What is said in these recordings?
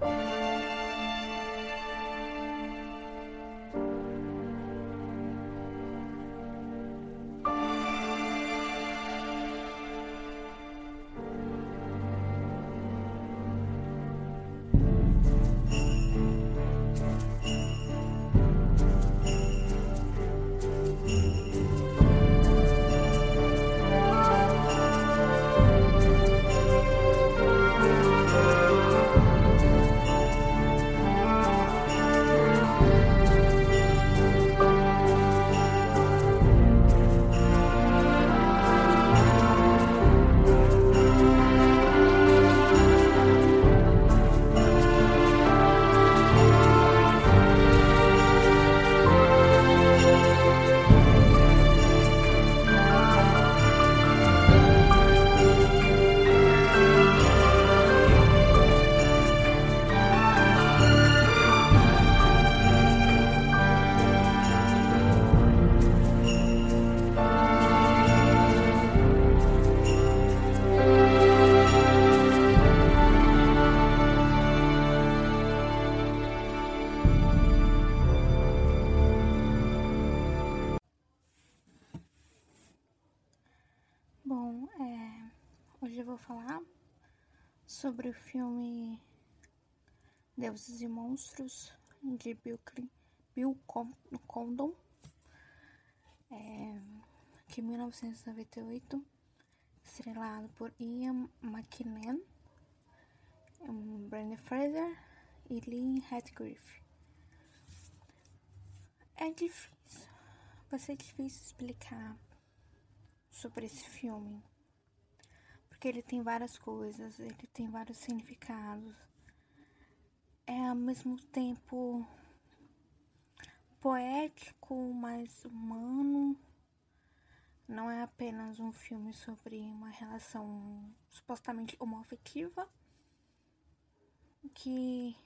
Bom, hoje eu vou falar sobre o filme Deuses e Monstros de Bill, Bill Condon, é, de 1998, estrelado por Ian McKellen, um, Brandon Fraser e Lee Radcliffe. É difícil, vai ser difícil explicar sobre esse filme. Porque ele tem várias coisas, ele tem vários significados. É ao mesmo tempo poético, mas humano. Não é apenas um filme sobre uma relação supostamente homoafetiva, que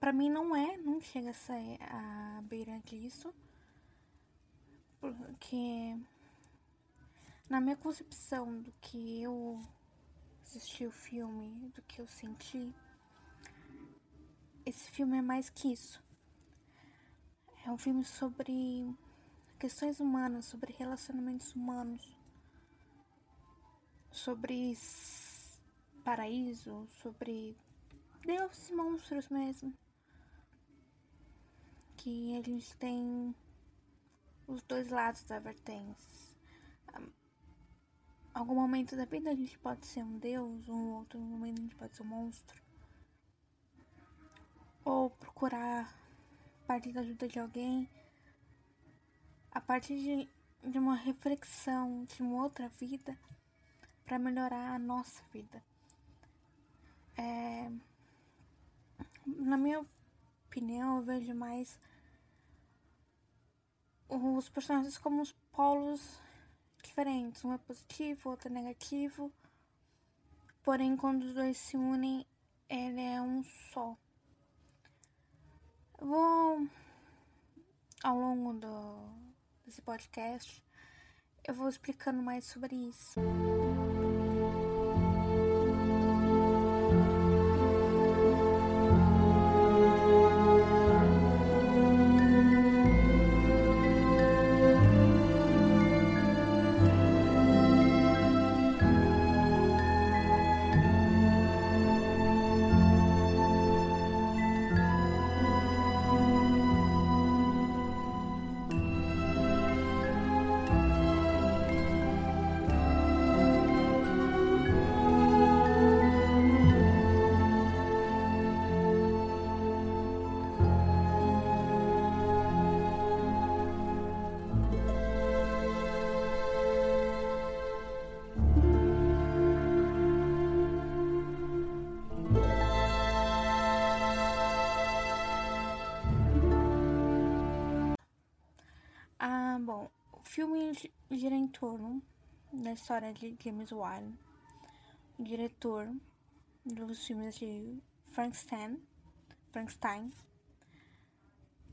para mim não é, não chega a ser a beira disso, porque na minha concepção do que eu assisti o filme, do que eu senti, esse filme é mais que isso. É um filme sobre questões humanas, sobre relacionamentos humanos, sobre paraíso, sobre deuses monstros mesmo. Que eles têm os dois lados da vertente algum momento da vida a gente pode ser um deus, um outro momento a gente pode ser um monstro. Ou procurar partir da ajuda de alguém a partir de, de uma reflexão de uma outra vida para melhorar a nossa vida. É, na minha opinião, eu vejo mais os personagens como os polos diferentes. Um é positivo, outro é negativo. Porém, quando os dois se unem, ele é um só. Eu vou, ao longo do, desse podcast, eu vou explicando mais sobre isso. Gira em torno da história de James Wan, diretor dos filmes de Frankenstein, Frankenstein,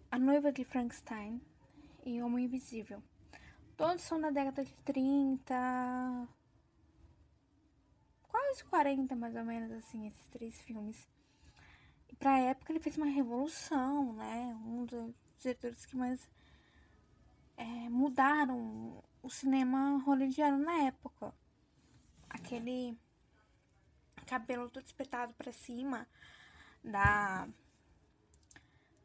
A Noiva de Frankenstein e Homem Invisível. Todos são da década de 30, quase 40 mais ou menos assim, esses três filmes. pra época ele fez uma revolução, né? Um dos diretores que mais é, mudaram o cinema hollywoodiano na época. Aquele cabelo todo espetado para cima da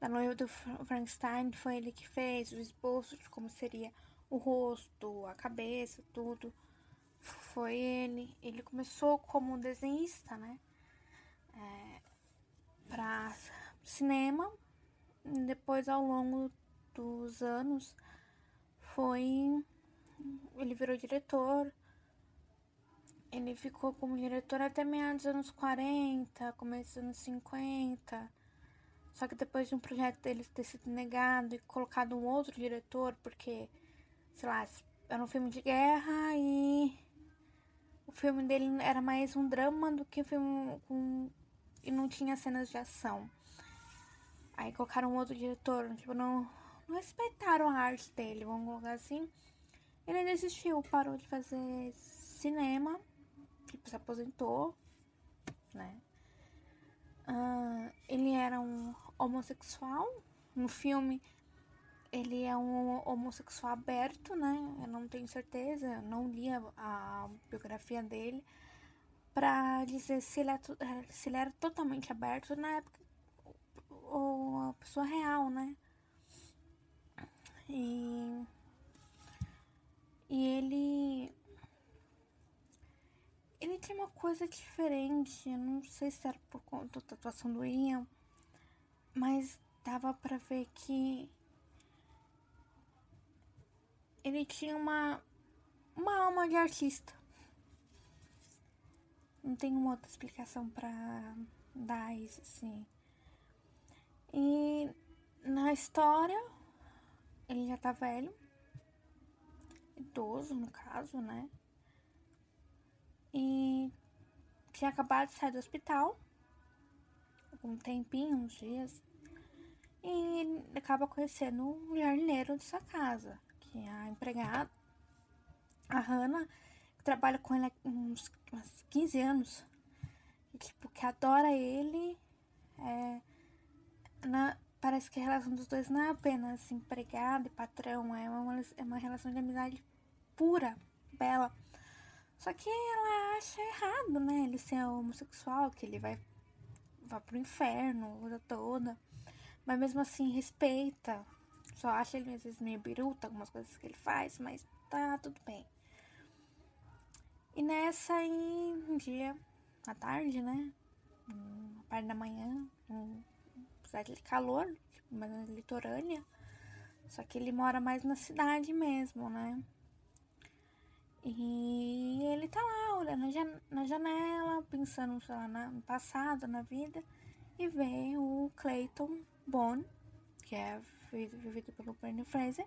da noiva do Frankenstein foi ele que fez o esboço de como seria o rosto, a cabeça, tudo. Foi ele. Ele começou como desenhista, né? É, para cinema. Depois, ao longo dos anos, foi. Ele virou diretor. Ele ficou como diretor até meados dos anos 40, começo dos anos 50. Só que depois de um projeto dele ter sido negado e colocado um outro diretor, porque, sei lá, era um filme de guerra e o filme dele era mais um drama do que um filme com. e não tinha cenas de ação. Aí colocaram um outro diretor, tipo, não, não respeitaram a arte dele, vamos colocar assim. Ele desistiu, parou de fazer cinema tipo, se aposentou, né? Uh, ele era um homossexual. No filme, ele é um homossexual aberto, né? Eu não tenho certeza, não li a, a biografia dele para dizer se ele, é, se ele era totalmente aberto na época ou a pessoa real, né? E, e ele ele tinha uma coisa diferente. Eu não sei se era por conta da tatuação do Ian, mas dava pra ver que ele tinha uma, uma alma de artista. Não tem uma outra explicação pra dar isso, assim. E na história, ele já tá velho. Idoso, no caso, né? E tinha acabado de sair do hospital, um tempinho, uns dias, e ele acaba conhecendo um jardineiro de sua casa, que é a empregada, a Hannah, que trabalha com ele há uns, uns 15 anos, e, tipo, que adora ele, é, na, parece que a relação dos dois não é apenas empregado e patrão, é uma, é uma relação de amizade pura, bela. Só que ela acha errado, né? Ele ser homossexual, que ele vai, vai pro inferno, coisa toda. Mas mesmo assim, respeita. Só acha ele às vezes meio biruta, algumas coisas que ele faz, mas tá tudo bem. E nessa aí, um dia, à tarde, né? Na parte da manhã, um, apesar de calor, tipo, mas na litorânea. Só que ele mora mais na cidade mesmo, né? E ele tá lá, olhando na janela, pensando, sei lá, no passado, na vida, e vê o Clayton Bone, que é vivido pelo Bernie Fraser,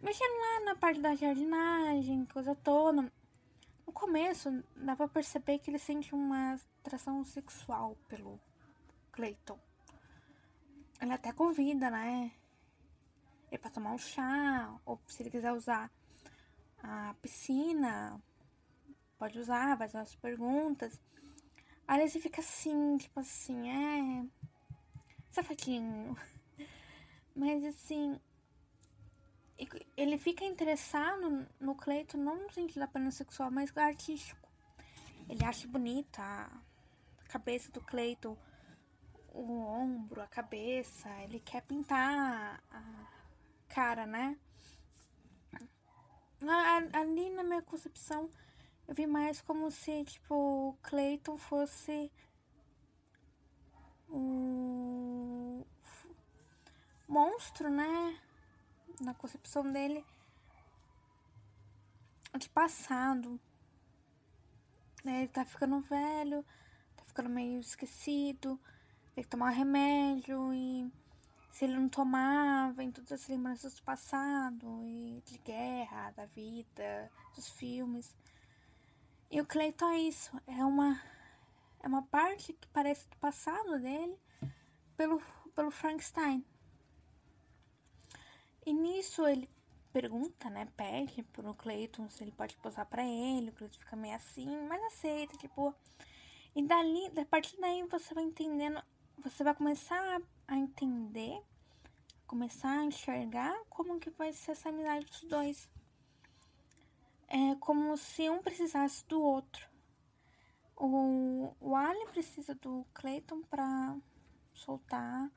mexendo lá na parte da jardinagem, coisa toda. No começo, dá pra perceber que ele sente uma atração sexual pelo Clayton. Ele até convida, né? Ele pra tomar um chá, ou se ele quiser usar a piscina, pode usar, faz umas perguntas. Aí você fica assim, tipo assim, é. Safadinho. Mas assim. Ele fica interessado no Cleito não no sentido apenas sexual, mas artístico. Ele acha bonita a cabeça do Cleito, o ombro, a cabeça. Ele quer pintar a cara, né? ali na minha concepção, eu vi mais como se, tipo, Clayton fosse um monstro, né? Na concepção dele de passado. Né? Ele tá ficando velho, tá ficando meio esquecido, tem que tomar remédio e se ele não tomava, vem todas as lembranças do passado, e de guerra, da vida, dos filmes. E o Clayton é isso, é uma, é uma parte que parece do passado dele pelo, pelo Frankenstein. E nisso ele pergunta, né, pede pro Clayton se ele pode posar para ele, o Clayton fica meio assim, mas aceita, tipo... E dali, a partir daí você vai entendendo, você vai começar a entender, começar a enxergar como que vai ser essa amizade dos dois. É como se um precisasse do outro. O, o Ali precisa do Clayton para soltar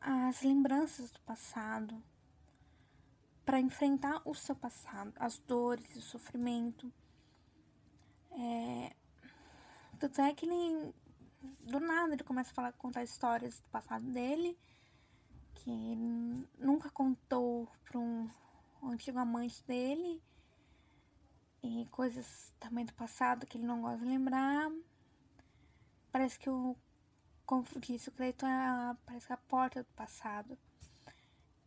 as lembranças do passado, para enfrentar o seu passado, as dores, o sofrimento. É, tanto é que ele, do nada, ele começa a falar, contar histórias do passado dele, que nunca contou para um, um antigo amante dele, e coisas também do passado que ele não gosta de lembrar. Parece que o, disse, o Cleiton é parece que é a porta do passado.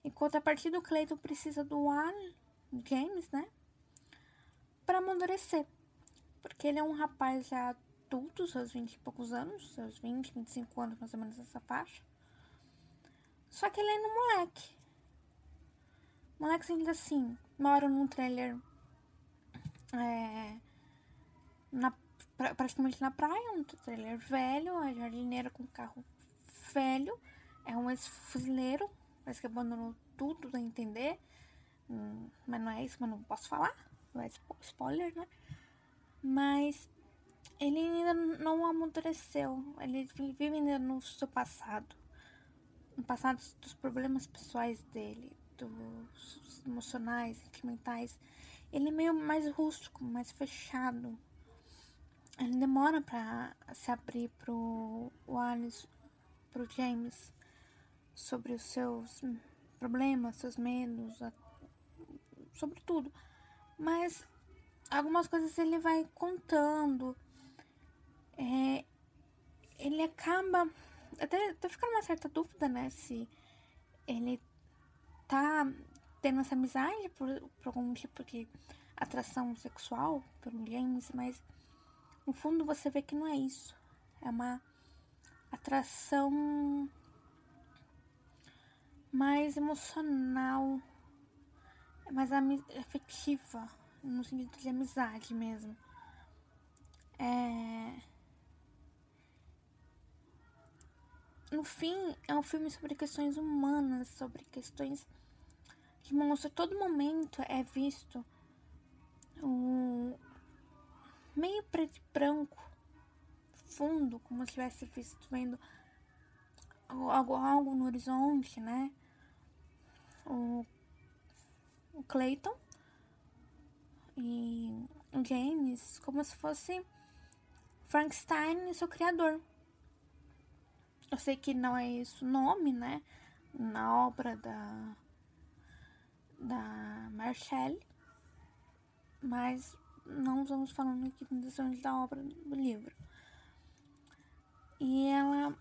Enquanto a partir do Cleiton precisa do Al James, né? Para amadurecer. Porque ele é um rapaz já adulto, seus 20 e poucos anos, seus 20, 25 anos mais ou menos essa faixa. Só que ele é um moleque. Moleque ainda assim, mora num trailer é, na, pra, praticamente na praia, um trailer velho, a jardineira com carro velho, é um ex-fuzileiro, parece que abandonou tudo a entender, hum, mas não é isso, mas não posso falar, não é spoiler, né? Mas ele ainda não amadureceu. Ele vive ainda no seu passado. No passado dos problemas pessoais dele, dos emocionais, sentimentais. Ele é meio mais rústico, mais fechado. Ele demora para se abrir pro Wallace, pro James, sobre os seus problemas, seus medos, sobre tudo. Mas algumas coisas ele vai contando é, ele acaba. Até tô ficando uma certa dúvida, né? Se ele tá tendo essa amizade por, por algum tipo de atração sexual pelo James, mas no fundo você vê que não é isso. É uma atração mais emocional, mais afetiva, no sentido de amizade mesmo. É no fim, é um filme sobre questões humanas, sobre questões que mostra todo momento é visto um meio preto e branco, fundo, como se estivesse visto vendo algo, algo no horizonte, né? O, o Clayton e o James, como se fosse Frankenstein e seu criador. Eu sei que não é isso o nome, né? Na obra da, da Marcelle, mas não estamos falando aqui da obra do livro. E ela.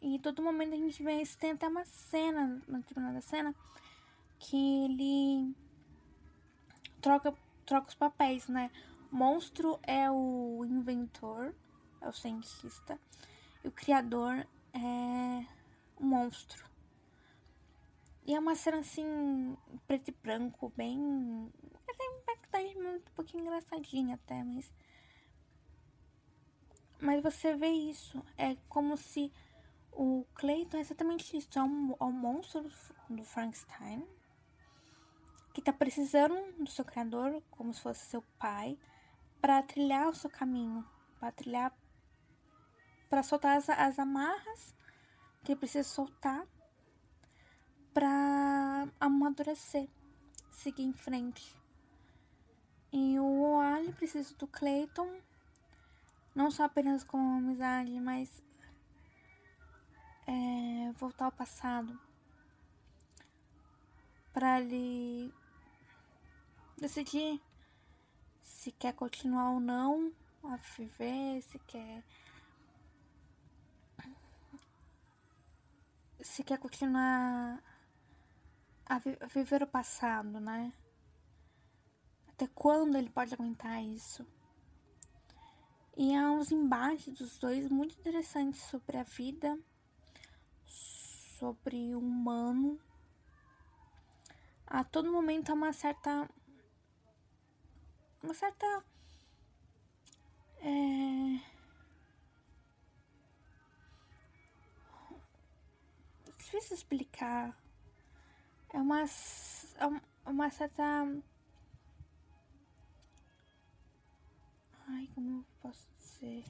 E todo momento a gente vê isso. Tem até uma cena, uma determinada cena, que ele troca, troca os papéis, né? Monstro é o inventor, é o cientista o criador é um monstro. E é uma cena assim, preto e branco, bem. Tem background um pouquinho engraçadinha até, mas. Mas você vê isso. É como se o Clayton é exatamente isso. É um, é um monstro do Frankenstein. Que tá precisando do seu criador, como se fosse seu pai, para trilhar o seu caminho. Para trilhar para soltar as, as amarras que precisa soltar para amadurecer, seguir em frente. E o Ali precisa do Clayton, não só apenas como amizade, mas é, voltar ao passado para ele decidir se quer continuar ou não a viver, se quer se quer continuar a, vi a viver o passado, né? Até quando ele pode aguentar isso? E há uns embates dos dois muito interessantes sobre a vida, sobre o humano. A todo momento há uma certa. Uma certa. É, difícil explicar. É uma, é uma certa. Ai, como eu posso dizer?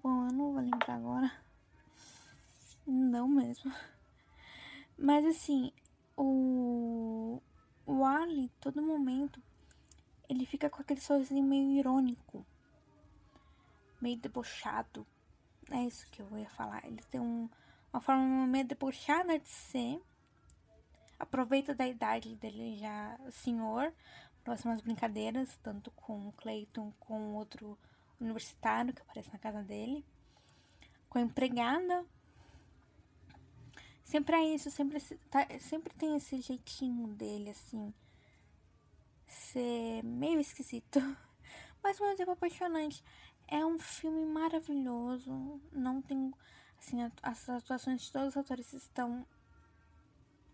Bom, eu não vou lembrar agora. Não mesmo. Mas assim, o, o Ali, todo momento, ele fica com aquele sorrisinho meio irônico, meio debochado. É isso que eu ia falar. Ele tem um, uma forma meio debochada de ser. Aproveita da idade dele já senhor, próximas brincadeiras, tanto com o Clayton, com outro universitário que aparece na casa dele, com a empregada. Sempre é isso, sempre, tá, sempre tem esse jeitinho dele, assim, ser meio esquisito, mas ao mesmo tempo apaixonante. É um filme maravilhoso, não tem, assim, as atuações de todos os atores estão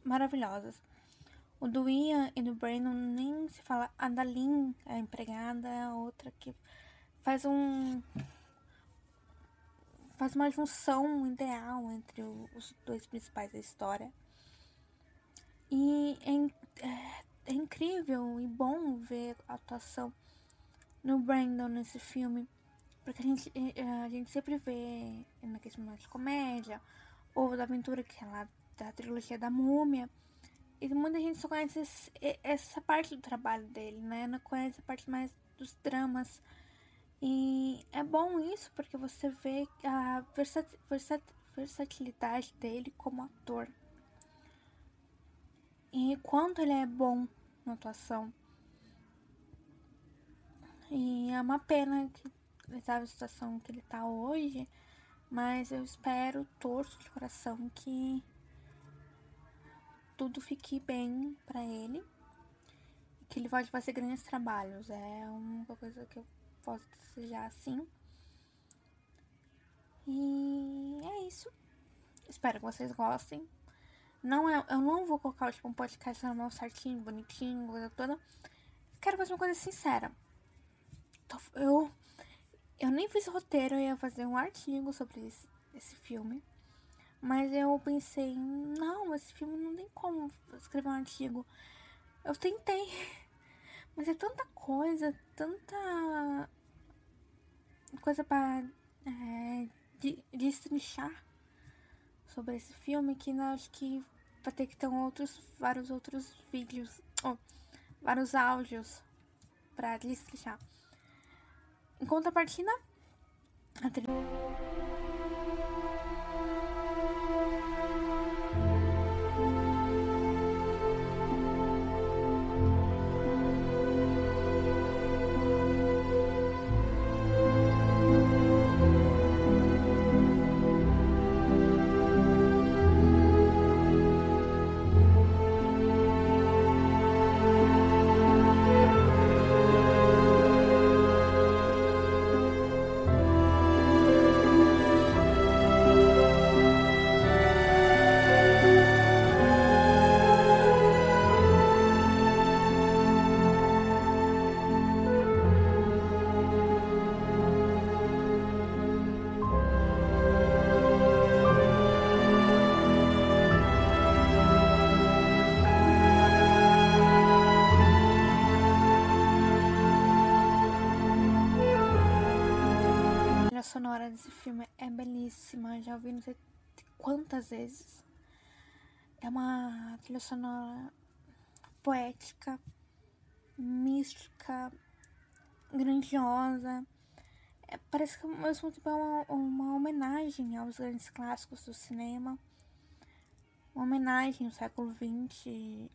maravilhosas. O do Ian e do Brandon nem se fala. A da Lynn, a empregada, é a outra que faz um faz uma junção ideal entre os dois principais da história. E é, é, é, incrível e bom ver a atuação no Brandon nesse filme, porque a gente, é, a gente sempre vê naqueles momentos de comédia, ou da aventura, que é lá da trilogia da múmia, e muita gente só conhece esse, essa parte do trabalho dele, né? Não conhece a parte mais dos dramas e é bom isso porque você vê a versat versat versatilidade dele como ator. E quanto ele é bom na atuação. E é uma pena que ele tá na situação que ele tá hoje, mas eu espero, torço de coração que tudo fique bem para ele e que ele volte fazer grandes trabalhos. É uma coisa que eu posso desejar assim. E é isso. Espero que vocês gostem. Não é, eu não vou colocar tipo, um podcast normal certinho, bonitinho, coisa toda. Quero fazer uma coisa sincera. Eu, eu nem fiz roteiro, eu ia fazer um artigo sobre esse, esse filme. Mas eu pensei, não, esse filme não tem como escrever um artigo. Eu tentei. Mas é tanta coisa, tanta coisa para é, destrinchar sobre esse filme que eu acho que vai ter que ter outros, vários outros vídeos, oh, vários áudios para destrinchar. Em contrapartida, a trilha... sonora desse filme é belíssima, já ouvi não sei quantas vezes. É uma trilha sonora poética, mística, grandiosa. É, parece que ao mesmo tempo é uma, uma homenagem aos grandes clássicos do cinema. Uma homenagem ao século XX,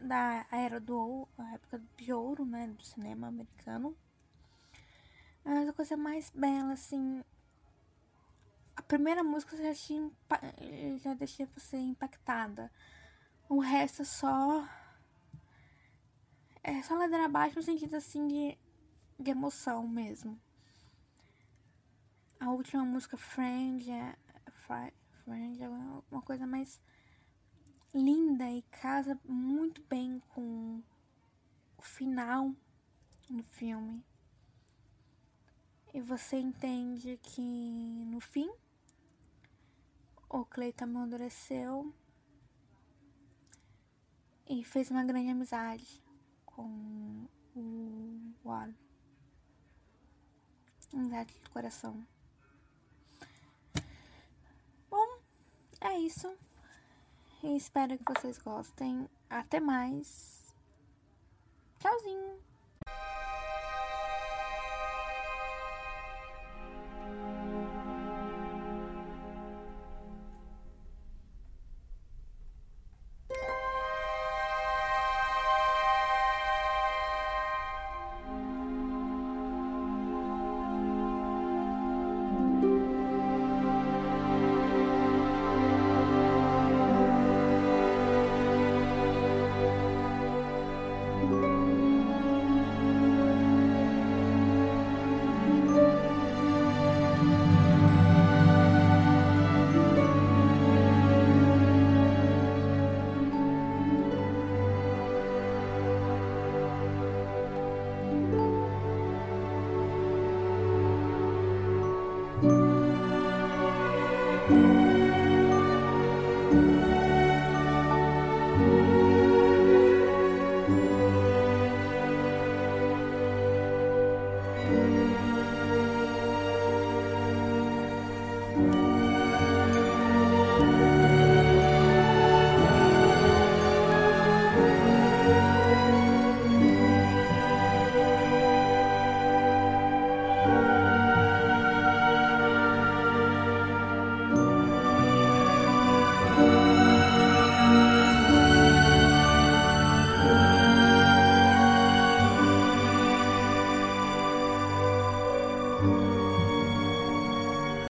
da era do a época de ouro, né, do cinema americano. Mas a coisa mais bela, assim. A primeira música já, tinha, já deixa você impactada. O resto é só. É só ladeira abaixo no sentido assim de, de emoção mesmo. A última música, Friend, é, Friend é uma coisa mais linda e casa muito bem com o final do filme. E você entende que no fim o Cleiton amadureceu e fez uma grande amizade com o Wally. Amizade de coração. Bom, é isso. Espero que vocês gostem. Até mais. Tchauzinho.